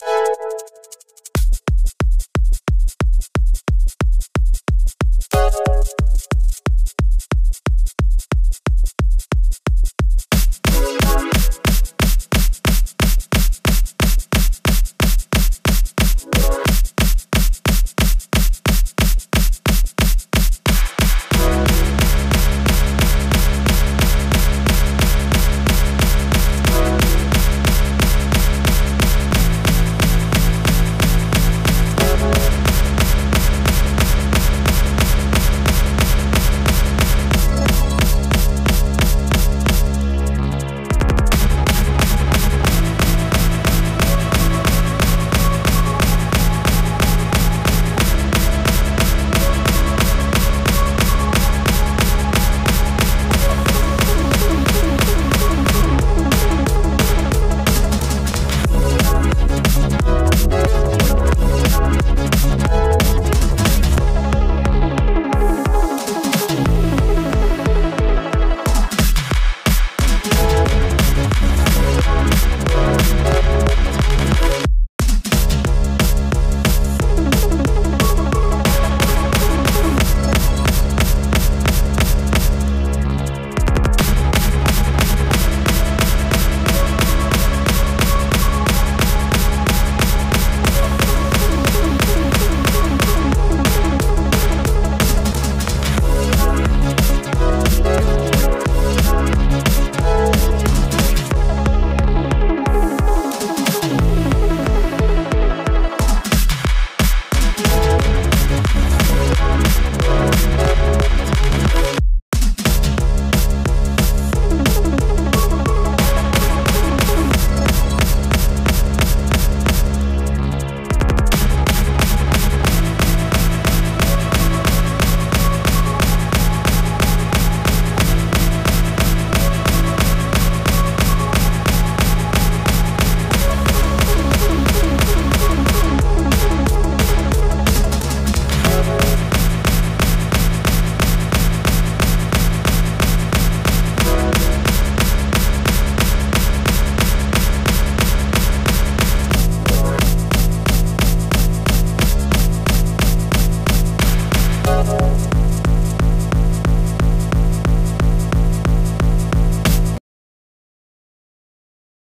you